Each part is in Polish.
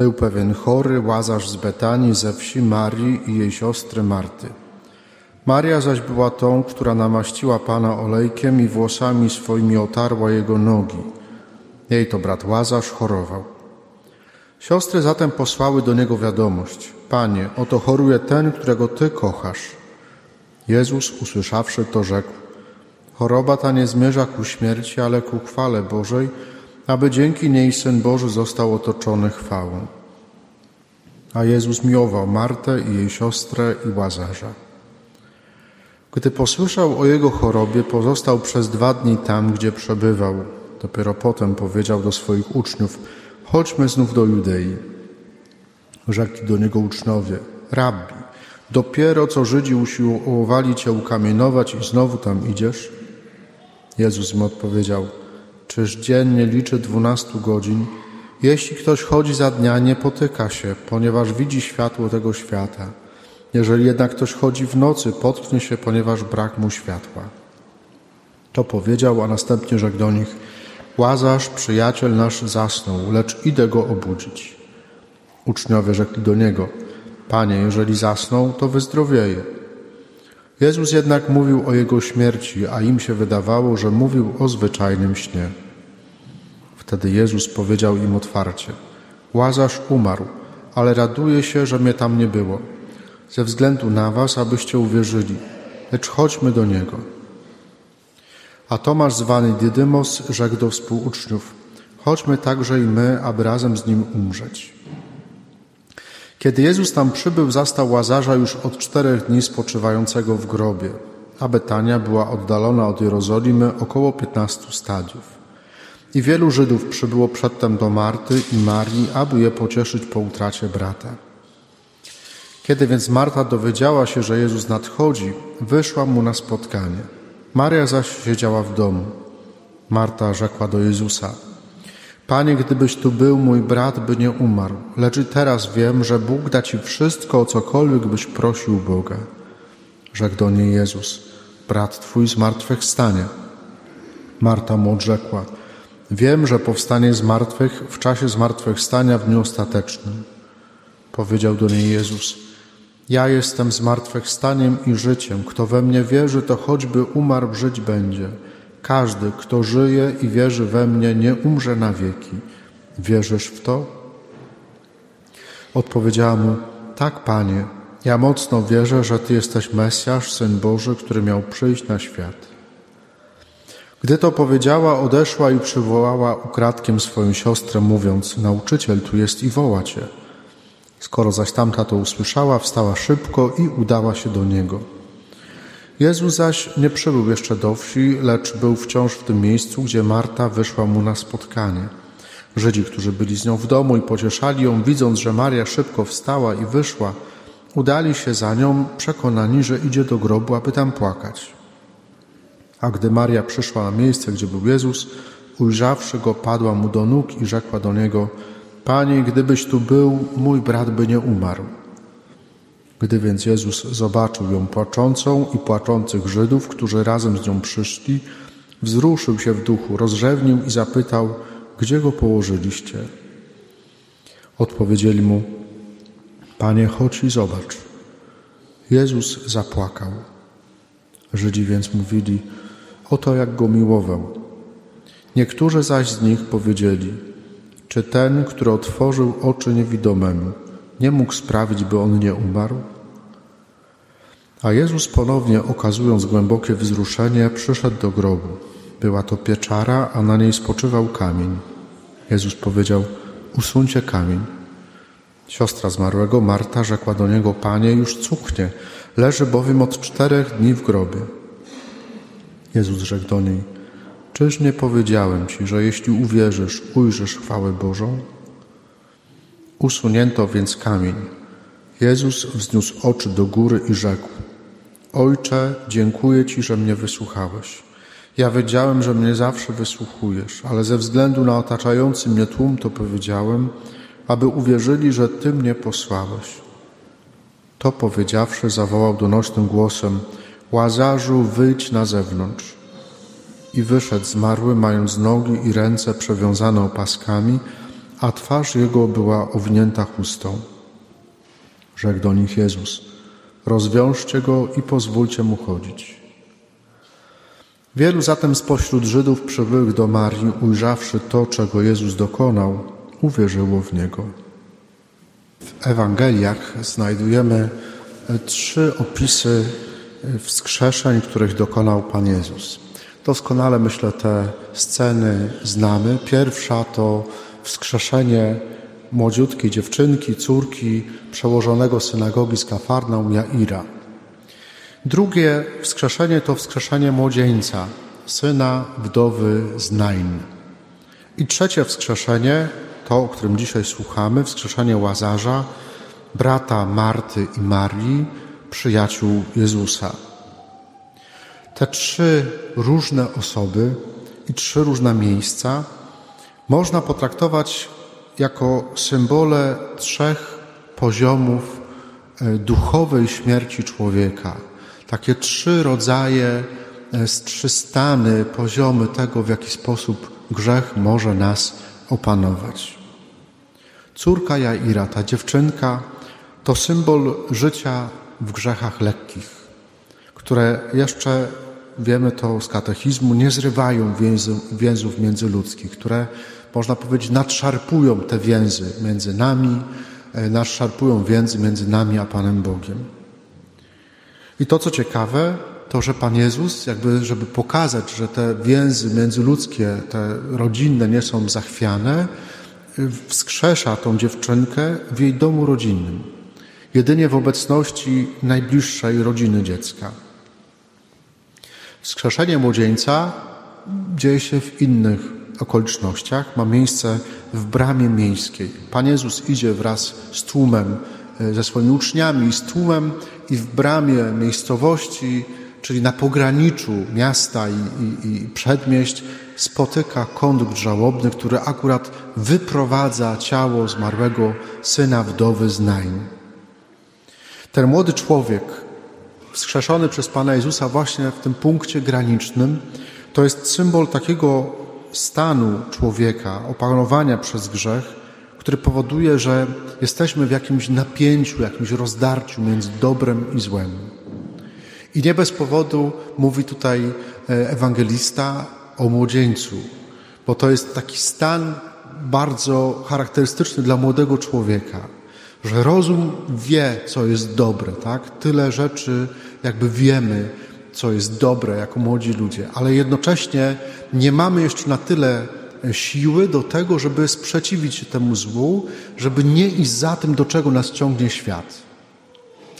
Był pewien chory łazarz z Betanii ze wsi Marii i jej siostry Marty. Maria zaś była tą, która namaściła Pana olejkiem i włosami swoimi otarła jego nogi. Jej to brat Łazarz chorował. Siostry zatem posłały do niego wiadomość: Panie, oto choruje ten, którego ty kochasz. Jezus, usłyszawszy to, rzekł: Choroba ta nie zmierza ku śmierci, ale ku chwale Bożej, aby dzięki niej Syn Boży został otoczony chwałą. A Jezus miłował Martę i jej siostrę i Łazarza. Gdy posłyszał o jego chorobie, pozostał przez dwa dni tam, gdzie przebywał. Dopiero potem powiedział do swoich uczniów: Chodźmy znów do Judei. Rzekli do niego uczniowie: Rabbi, dopiero co Żydzi usiłowali cię ukamienować i znowu tam idziesz? Jezus im odpowiedział: Czyż dzień nie liczy dwunastu godzin? Jeśli ktoś chodzi za dnia, nie potyka się, ponieważ widzi światło tego świata. Jeżeli jednak ktoś chodzi w nocy, potknie się, ponieważ brak mu światła. To powiedział, a następnie rzekł do nich: Łazarz, przyjaciel nasz, zasnął, lecz idę go obudzić. Uczniowie rzekli do niego: Panie, jeżeli zasnął, to wyzdrowieje. Jezus jednak mówił o jego śmierci, a im się wydawało, że mówił o zwyczajnym śnie. Wtedy Jezus powiedział im otwarcie: Łazarz umarł, ale raduje się, że mnie tam nie było ze względu na was, abyście uwierzyli, lecz chodźmy do Niego. A Tomasz zwany Dydymos rzekł do współuczniów, chodźmy także i my, aby razem z Nim umrzeć. Kiedy Jezus tam przybył, zastał Łazarza już od czterech dni spoczywającego w grobie, a Betania była oddalona od Jerozolimy około piętnastu stadiów. I wielu Żydów przybyło przedtem do Marty i Marii, aby je pocieszyć po utracie brata. Kiedy więc Marta dowiedziała się, że Jezus nadchodzi, wyszła mu na spotkanie. Maria zaś siedziała w domu. Marta rzekła do Jezusa: Panie, gdybyś tu był, mój brat by nie umarł, lecz i teraz wiem, że Bóg da ci wszystko, o cokolwiek byś prosił Boga. Rzekł do niej Jezus: Brat twój zmartwychwstanie. Marta mu odrzekła: Wiem, że powstanie z w czasie zmartwychwstania w dniu ostatecznym. Powiedział do niej Jezus: ja jestem zmartwychwstaniem i życiem. Kto we mnie wierzy, to choćby umarł, żyć będzie. Każdy, kto żyje i wierzy we mnie, nie umrze na wieki. Wierzysz w to? Odpowiedziała mu: Tak, panie. Ja mocno wierzę, że Ty jesteś Mesjasz, syn Boży, który miał przyjść na świat. Gdy to powiedziała, odeszła i przywołała ukradkiem swoją siostrę, mówiąc: Nauczyciel tu jest i woła cię. Skoro zaś tamta to usłyszała, wstała szybko i udała się do niego. Jezus zaś nie przybył jeszcze do wsi, lecz był wciąż w tym miejscu, gdzie Marta wyszła mu na spotkanie. Żydzi, którzy byli z nią w domu i pocieszali ją, widząc, że Maria szybko wstała i wyszła, udali się za nią, przekonani, że idzie do grobu, aby tam płakać. A gdy Maria przyszła na miejsce, gdzie był Jezus, ujrzawszy go, padła mu do nóg i rzekła do niego – Panie, gdybyś tu był, mój brat by nie umarł. Gdy więc Jezus zobaczył ją płaczącą i płaczących Żydów, którzy razem z nią przyszli, wzruszył się w duchu, rozrzewnił i zapytał, gdzie go położyliście? Odpowiedzieli mu, Panie, chodź i zobacz. Jezus zapłakał. Żydzi więc mówili, oto jak go miłował. Niektórzy zaś z nich powiedzieli, czy ten, który otworzył oczy niewidomemu, nie mógł sprawić, by on nie umarł? A Jezus ponownie, okazując głębokie wzruszenie, przyszedł do grobu. Była to pieczara, a na niej spoczywał kamień. Jezus powiedział: Usuńcie kamień. Siostra zmarłego, Marta, rzekła do niego: Panie, już cuchnie, leży bowiem od czterech dni w grobie. Jezus rzekł do niej: Czyż nie powiedziałem Ci, że jeśli uwierzysz, ujrzysz chwałę Bożą? Usunięto więc kamień. Jezus wzniósł oczy do góry i rzekł: Ojcze, dziękuję Ci, że mnie wysłuchałeś. Ja wiedziałem, że mnie zawsze wysłuchujesz, ale ze względu na otaczający mnie tłum to powiedziałem, aby uwierzyli, że Ty mnie posłałeś. To powiedziawszy, zawołał donośnym głosem: Łazarzu, wyjdź na zewnątrz. I wyszedł zmarły, mając nogi i ręce przewiązane opaskami, a twarz jego była owinięta chustą. Rzekł do nich Jezus: Rozwiążcie go i pozwólcie mu chodzić. Wielu zatem spośród Żydów przybyłych do Marii, ujrzawszy to, czego Jezus dokonał, uwierzyło w niego. W Ewangeliach znajdujemy trzy opisy wskrzeszeń, których dokonał Pan Jezus. Doskonale myślę te sceny znamy. Pierwsza to wskrzeszenie młodziutkiej dziewczynki, córki przełożonego synagogi z Kafarnaum Jaira. Drugie wskrzeszenie to wskrzeszenie młodzieńca, syna wdowy z Nain. I trzecie wskrzeszenie, to o którym dzisiaj słuchamy, wskrzeszenie Łazarza, brata Marty i Marii, przyjaciół Jezusa. Te trzy różne osoby i trzy różne miejsca można potraktować jako symbole trzech poziomów e, duchowej śmierci człowieka. Takie trzy rodzaje, e, trzy stany, poziomy tego, w jaki sposób grzech może nas opanować. Córka Jaira, ta dziewczynka, to symbol życia w grzechach lekkich, które jeszcze wiemy to z katechizmu, nie zrywają więzów międzyludzkich, które można powiedzieć nadszarpują te więzy między nami, e, nadszarpują więzy między nami a Panem Bogiem. I to, co ciekawe, to, że Pan Jezus, jakby, żeby pokazać, że te więzy międzyludzkie, te rodzinne nie są zachwiane, e, wskrzesza tą dziewczynkę w jej domu rodzinnym, jedynie w obecności najbliższej rodziny dziecka. Wskrzeszenie młodzieńca dzieje się w innych okolicznościach, ma miejsce w bramie miejskiej. Pan Jezus idzie wraz z tłumem, e, ze swoimi uczniami, z tłumem i w bramie miejscowości, czyli na pograniczu miasta i, i, i przedmieść, spotyka kondukt żałobny, który akurat wyprowadza ciało zmarłego syna wdowy z Nain. Ten młody człowiek, wskrzeszony przez Pana Jezusa właśnie w tym punkcie granicznym, to jest symbol takiego stanu człowieka, opanowania przez grzech, który powoduje, że jesteśmy w jakimś napięciu, jakimś rozdarciu między dobrem i złem. I nie bez powodu mówi tutaj e, ewangelista o młodzieńcu, bo to jest taki stan bardzo charakterystyczny dla młodego człowieka że rozum wie, co jest dobre, tak? Tyle rzeczy jakby wiemy, co jest dobre jako młodzi ludzie, ale jednocześnie nie mamy jeszcze na tyle siły do tego, żeby sprzeciwić się temu złu, żeby nie iść za tym, do czego nas ciągnie świat.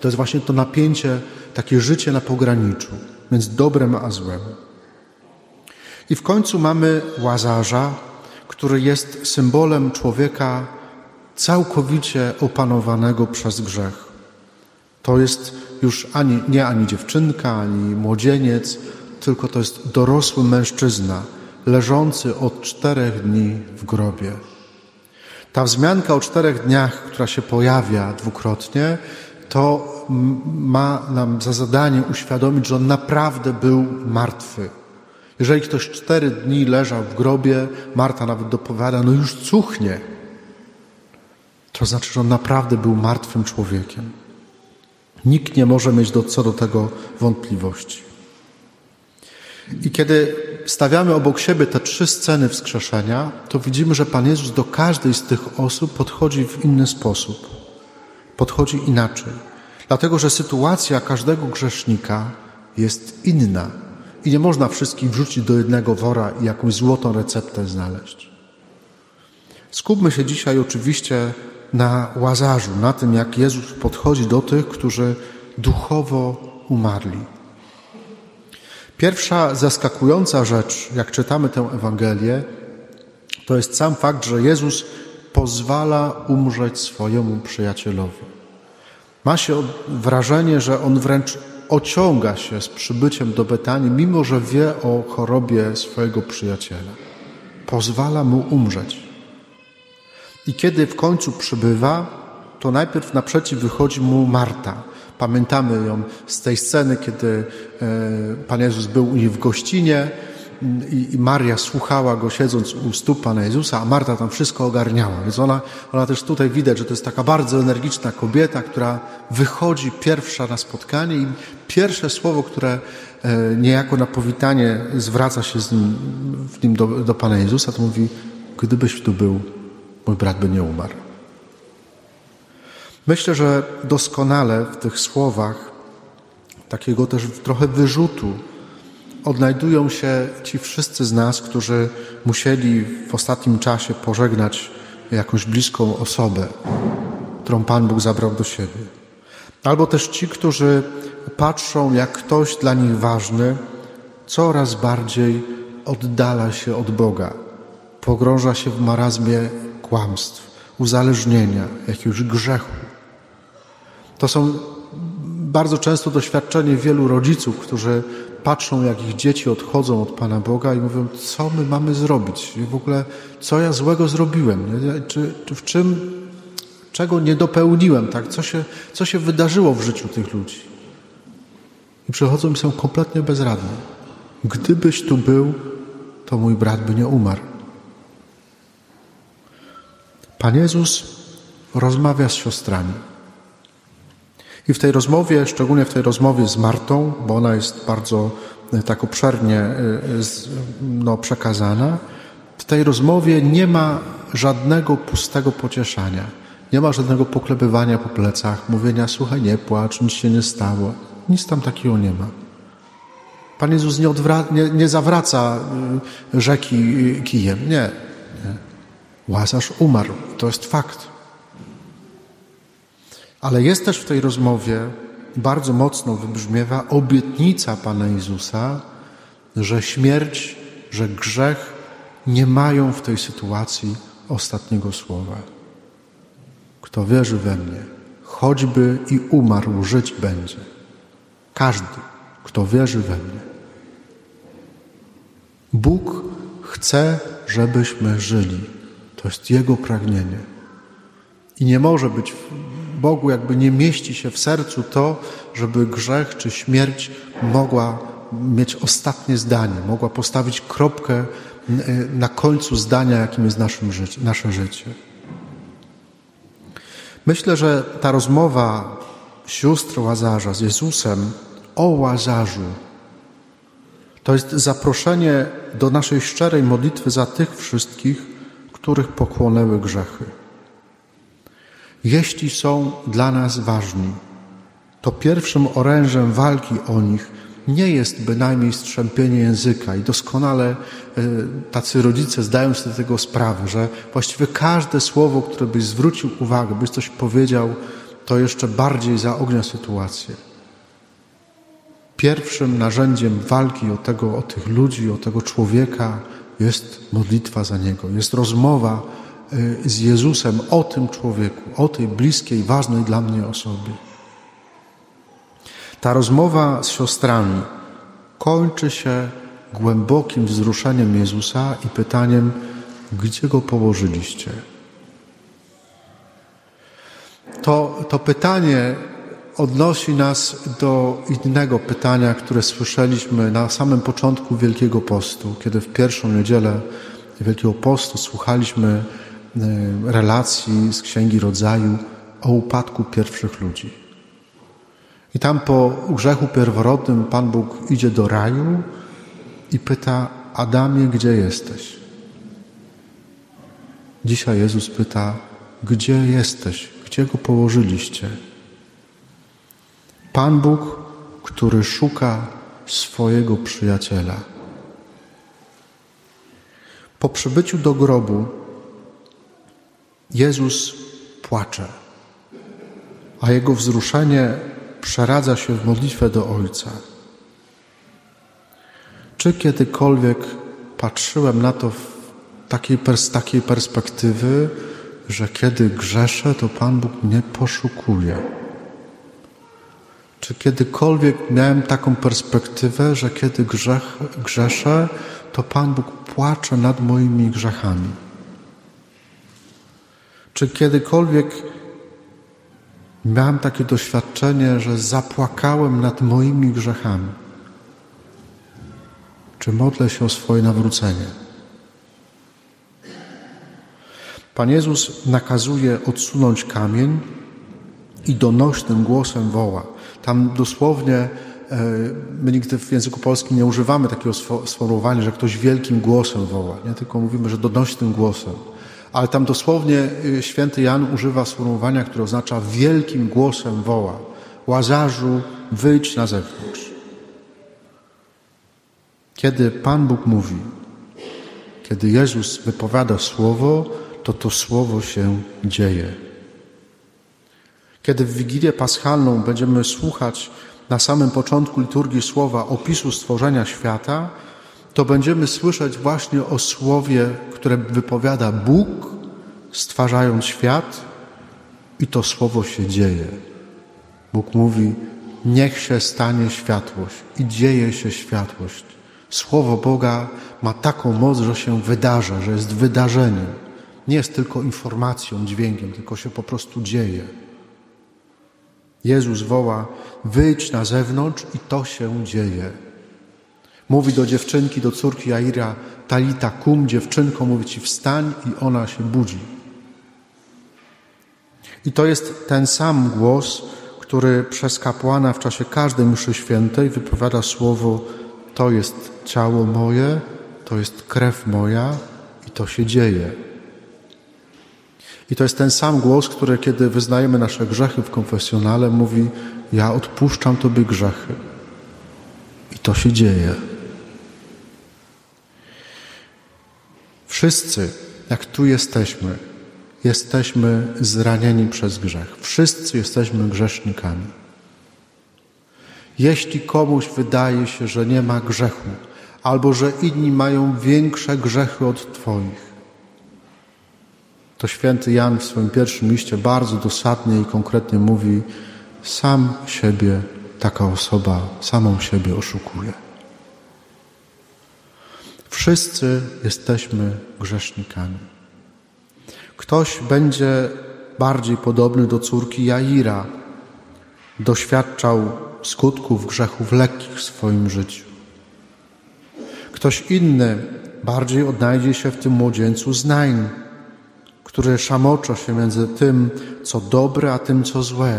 To jest właśnie to napięcie, takie życie na pograniczu między dobrem a złem. I w końcu mamy łazarza, który jest symbolem człowieka całkowicie opanowanego przez grzech. To jest już ani, nie ani dziewczynka, ani młodzieniec, tylko to jest dorosły mężczyzna, leżący od czterech dni w grobie. Ta wzmianka o czterech dniach, która się pojawia dwukrotnie, to ma nam za zadanie uświadomić, że on naprawdę był martwy. Jeżeli ktoś cztery dni leżał w grobie, Marta nawet dopowiada, no już cuchnie, to znaczy, że on naprawdę był martwym człowiekiem. Nikt nie może mieć do, co do tego wątpliwości. I kiedy stawiamy obok siebie te trzy sceny wskrzeszenia, to widzimy, że Pan Jezus do każdej z tych osób podchodzi w inny sposób. Podchodzi inaczej. Dlatego, że sytuacja każdego grzesznika jest inna i nie można wszystkich wrzucić do jednego wora i jakąś złotą receptę znaleźć. Skupmy się dzisiaj oczywiście na łazarzu, na tym, jak Jezus podchodzi do tych, którzy duchowo umarli. Pierwsza zaskakująca rzecz, jak czytamy tę Ewangelię, to jest sam fakt, że Jezus pozwala umrzeć swojemu przyjacielowi. Ma się wrażenie, że on wręcz ociąga się z przybyciem do Betanii, mimo że wie o chorobie swojego przyjaciela. Pozwala mu umrzeć. I kiedy w końcu przybywa, to najpierw naprzeciw wychodzi mu Marta. Pamiętamy ją z tej sceny, kiedy e, Pan Jezus był u niej w gościnie i, i Maria słuchała go siedząc u stóp Pana Jezusa, a Marta tam wszystko ogarniała. Więc ona, ona też tutaj widać, że to jest taka bardzo energiczna kobieta, która wychodzi pierwsza na spotkanie i pierwsze słowo, które e, niejako na powitanie zwraca się z nim, w nim do, do Pana Jezusa, to mówi, gdybyś tu był, mój brat by nie umarł. Myślę, że doskonale w tych słowach takiego też trochę wyrzutu odnajdują się ci wszyscy z nas, którzy musieli w ostatnim czasie pożegnać jakąś bliską osobę, którą Pan Bóg zabrał do siebie. Albo też ci, którzy patrzą, jak ktoś dla nich ważny coraz bardziej oddala się od Boga, pogrąża się w marazmie kłamstw, uzależnienia, jakiegoś grzechu. To są bardzo często doświadczenie wielu rodziców, którzy patrzą, jak ich dzieci odchodzą od Pana Boga i mówią, co my mamy zrobić? I w ogóle, co ja złego zrobiłem? Czy, czy w czym, czego nie dopełniłem? Tak? Co, się, co się wydarzyło w życiu tych ludzi? I przychodzą i są kompletnie bezradni. Gdybyś tu był, to mój brat by nie umarł. Pan Jezus rozmawia z siostrami. I w tej rozmowie, szczególnie w tej rozmowie z Martą, bo ona jest bardzo e, tak obszernie e, no, przekazana, w tej rozmowie nie ma żadnego pustego pocieszania. Nie ma żadnego poklebywania po plecach, mówienia, słuchaj, nie płacz, nic się nie stało. Nic tam takiego nie ma. Pan Jezus nie, nie, nie zawraca e, rzeki kijem. Nie. Łazarz umarł. To jest fakt. Ale jest też w tej rozmowie bardzo mocno wybrzmiewa obietnica Pana Jezusa, że śmierć, że grzech nie mają w tej sytuacji ostatniego słowa. Kto wierzy we mnie, choćby i umarł, żyć będzie. Każdy, kto wierzy we mnie. Bóg chce, żebyśmy żyli. To jest Jego pragnienie. I nie może być Bogu jakby nie mieści się w sercu to, żeby grzech czy śmierć mogła mieć ostatnie zdanie, mogła postawić kropkę na końcu zdania, jakim jest naszym życie, nasze życie. Myślę, że ta rozmowa sióstr Łazarza z Jezusem o Łazarzu to jest zaproszenie do naszej szczerej modlitwy za tych wszystkich, których pochłonęły grzechy. Jeśli są dla nas ważni, to pierwszym orężem walki o nich nie jest bynajmniej strzępienie języka i doskonale e, tacy rodzice zdają sobie tego sprawę, że właściwie każde słowo, które byś zwrócił uwagę, byś coś powiedział, to jeszcze bardziej zaognia sytuację. Pierwszym narzędziem walki o, tego, o tych ludzi, o tego człowieka jest modlitwa za niego, jest rozmowa Y, z Jezusem o tym człowieku, o tej bliskiej, ważnej dla mnie osobie. Ta rozmowa z siostrami kończy się głębokim wzruszeniem Jezusa i pytaniem, gdzie go położyliście? To, to pytanie odnosi nas do innego pytania, które słyszeliśmy na samym początku Wielkiego Postu, kiedy w pierwszą niedzielę Wielkiego Postu słuchaliśmy E, relacji z Księgi Rodzaju o upadku pierwszych ludzi. I tam po grzechu pierworodnym Pan Bóg idzie do raju i pyta Adamie, gdzie jesteś? Dzisiaj Jezus pyta, gdzie jesteś? Gdzie go położyliście? Pan Bóg, który szuka swojego przyjaciela. Po przybyciu do grobu Jezus płacze, a jego wzruszenie przeradza się w modlitwę do Ojca. Czy kiedykolwiek patrzyłem na to takiej, z takiej perspektywy, że kiedy grzeszę, to Pan Bóg mnie poszukuje? Czy kiedykolwiek miałem taką perspektywę, że kiedy grzech, grzeszę, to Pan Bóg płacze nad moimi grzechami? Czy kiedykolwiek miałem takie doświadczenie, że zapłakałem nad moimi grzechami? czy modlę się o swoje nawrócenie? Pan Jezus nakazuje odsunąć kamień i donośnym głosem woła. Tam dosłownie e, my nigdy w języku polskim nie używamy takiego sformułowania, że ktoś wielkim głosem woła, nie? tylko mówimy, że donośnym głosem. Ale tam dosłownie y, święty Jan używa sformułowania, które oznacza wielkim głosem woła. Łazarzu, wyjdź na zewnątrz. Kiedy Pan Bóg mówi, kiedy Jezus wypowiada słowo, to to słowo się dzieje. Kiedy w Wigilię Paschalną będziemy słuchać na samym początku liturgii słowa opisu stworzenia świata, to będziemy słyszeć właśnie o słowie, które wypowiada Bóg, stwarzając świat, i to słowo się dzieje. Bóg mówi: Niech się stanie światłość, i dzieje się światłość. Słowo Boga ma taką moc, że się wydarza, że jest wydarzeniem. Nie jest tylko informacją, dźwiękiem, tylko się po prostu dzieje. Jezus woła: Wyjdź na zewnątrz, i to się dzieje. Mówi do dziewczynki, do córki Jaira, Talita kum, dziewczynko, mówi ci wstań i ona się budzi. I to jest ten sam głos, który przez kapłana w czasie każdej mszy świętej wypowiada słowo to jest ciało moje, to jest krew moja i to się dzieje. I to jest ten sam głos, który kiedy wyznajemy nasze grzechy w konfesjonale, mówi ja odpuszczam Tobie grzechy. I to się dzieje. Wszyscy, jak tu jesteśmy, jesteśmy zranieni przez grzech. Wszyscy jesteśmy grzesznikami. Jeśli komuś wydaje się, że nie ma grzechu, albo że inni mają większe grzechy od Twoich, to święty Jan w swoim pierwszym liście bardzo dosadnie i konkretnie mówi: Sam siebie taka osoba samą siebie oszukuje. Wszyscy jesteśmy grzesznikami. Ktoś będzie bardziej podobny do córki Jaira, doświadczał skutków grzechów lekkich w swoim życiu. Ktoś inny bardziej odnajdzie się w tym młodzieńcu z który szamocza się między tym, co dobre, a tym, co złe,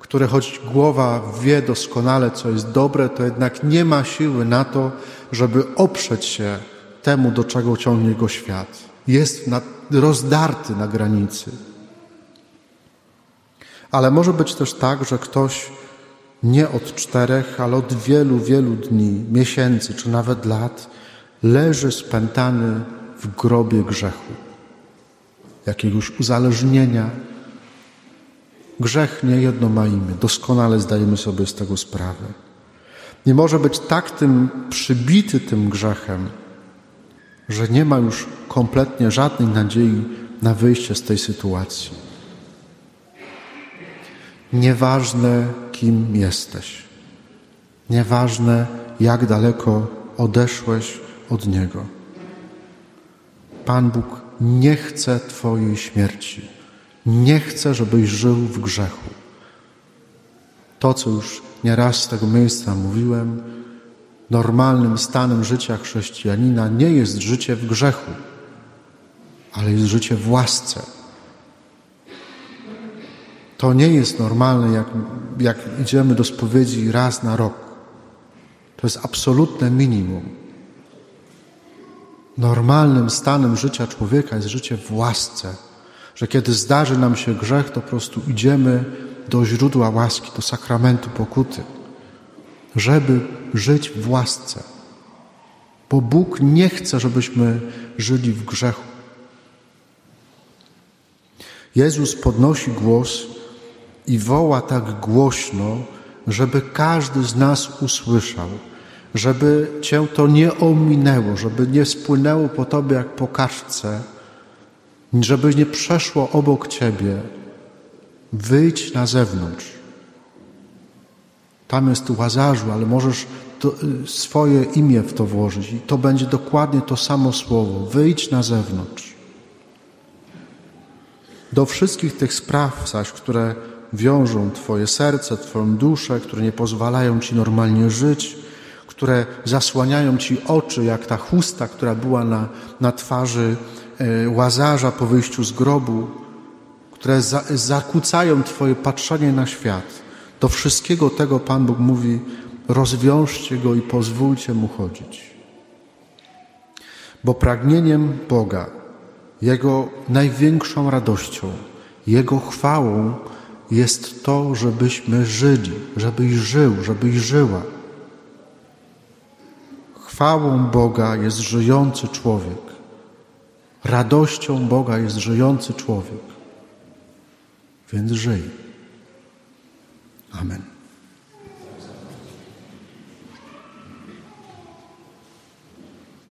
które choć głowa wie doskonale, co jest dobre, to jednak nie ma siły na to, żeby oprzeć się temu, do czego ciągnie go świat. Jest na, rozdarty na granicy. Ale może być też tak, że ktoś nie od czterech, ale od wielu, wielu dni, miesięcy czy nawet lat leży spętany w grobie grzechu, jakiegoś uzależnienia. Grzech nie jedno ma imię, doskonale zdajemy sobie z tego sprawę. Nie może być tak tym przybity tym grzechem, że nie ma już kompletnie żadnej nadziei na wyjście z tej sytuacji. Nieważne, kim jesteś, nieważne, jak daleko odeszłeś od Niego. Pan Bóg nie chce Twojej śmierci, nie chce, żebyś żył w grzechu. To, co już nieraz z tego miejsca mówiłem, normalnym stanem życia chrześcijanina nie jest życie w grzechu, ale jest życie w łasce. To nie jest normalne, jak, jak idziemy do spowiedzi raz na rok. To jest absolutne minimum. Normalnym stanem życia człowieka jest życie w łasce, że kiedy zdarzy nam się grzech, to po prostu idziemy do źródła łaski, do sakramentu pokuty żeby żyć w łasce. Bo Bóg nie chce, żebyśmy żyli w grzechu. Jezus podnosi głos i woła tak głośno, żeby każdy z nas usłyszał, żeby Cię to nie ominęło, żeby nie spłynęło po Tobie jak po kaszce, żeby nie przeszło obok Ciebie. Wyjdź na zewnątrz. Tam jest łazarzu, ale możesz to, y, swoje imię w to włożyć i to będzie dokładnie to samo słowo. Wyjdź na zewnątrz. Do wszystkich tych spraw zaś, które wiążą Twoje serce, Twoją duszę, które nie pozwalają Ci normalnie żyć, które zasłaniają ci oczy, jak ta chusta, która była na, na twarzy e, łazarza po wyjściu z grobu, które za, zakłócają Twoje patrzenie na świat. Do wszystkiego tego Pan Bóg mówi: rozwiążcie go i pozwólcie mu chodzić. Bo pragnieniem Boga, Jego największą radością, Jego chwałą jest to, żebyśmy żyli, żebyś żył, żebyś żyła. Chwałą Boga jest żyjący człowiek. Radością Boga jest żyjący człowiek. Więc żyj. Amen.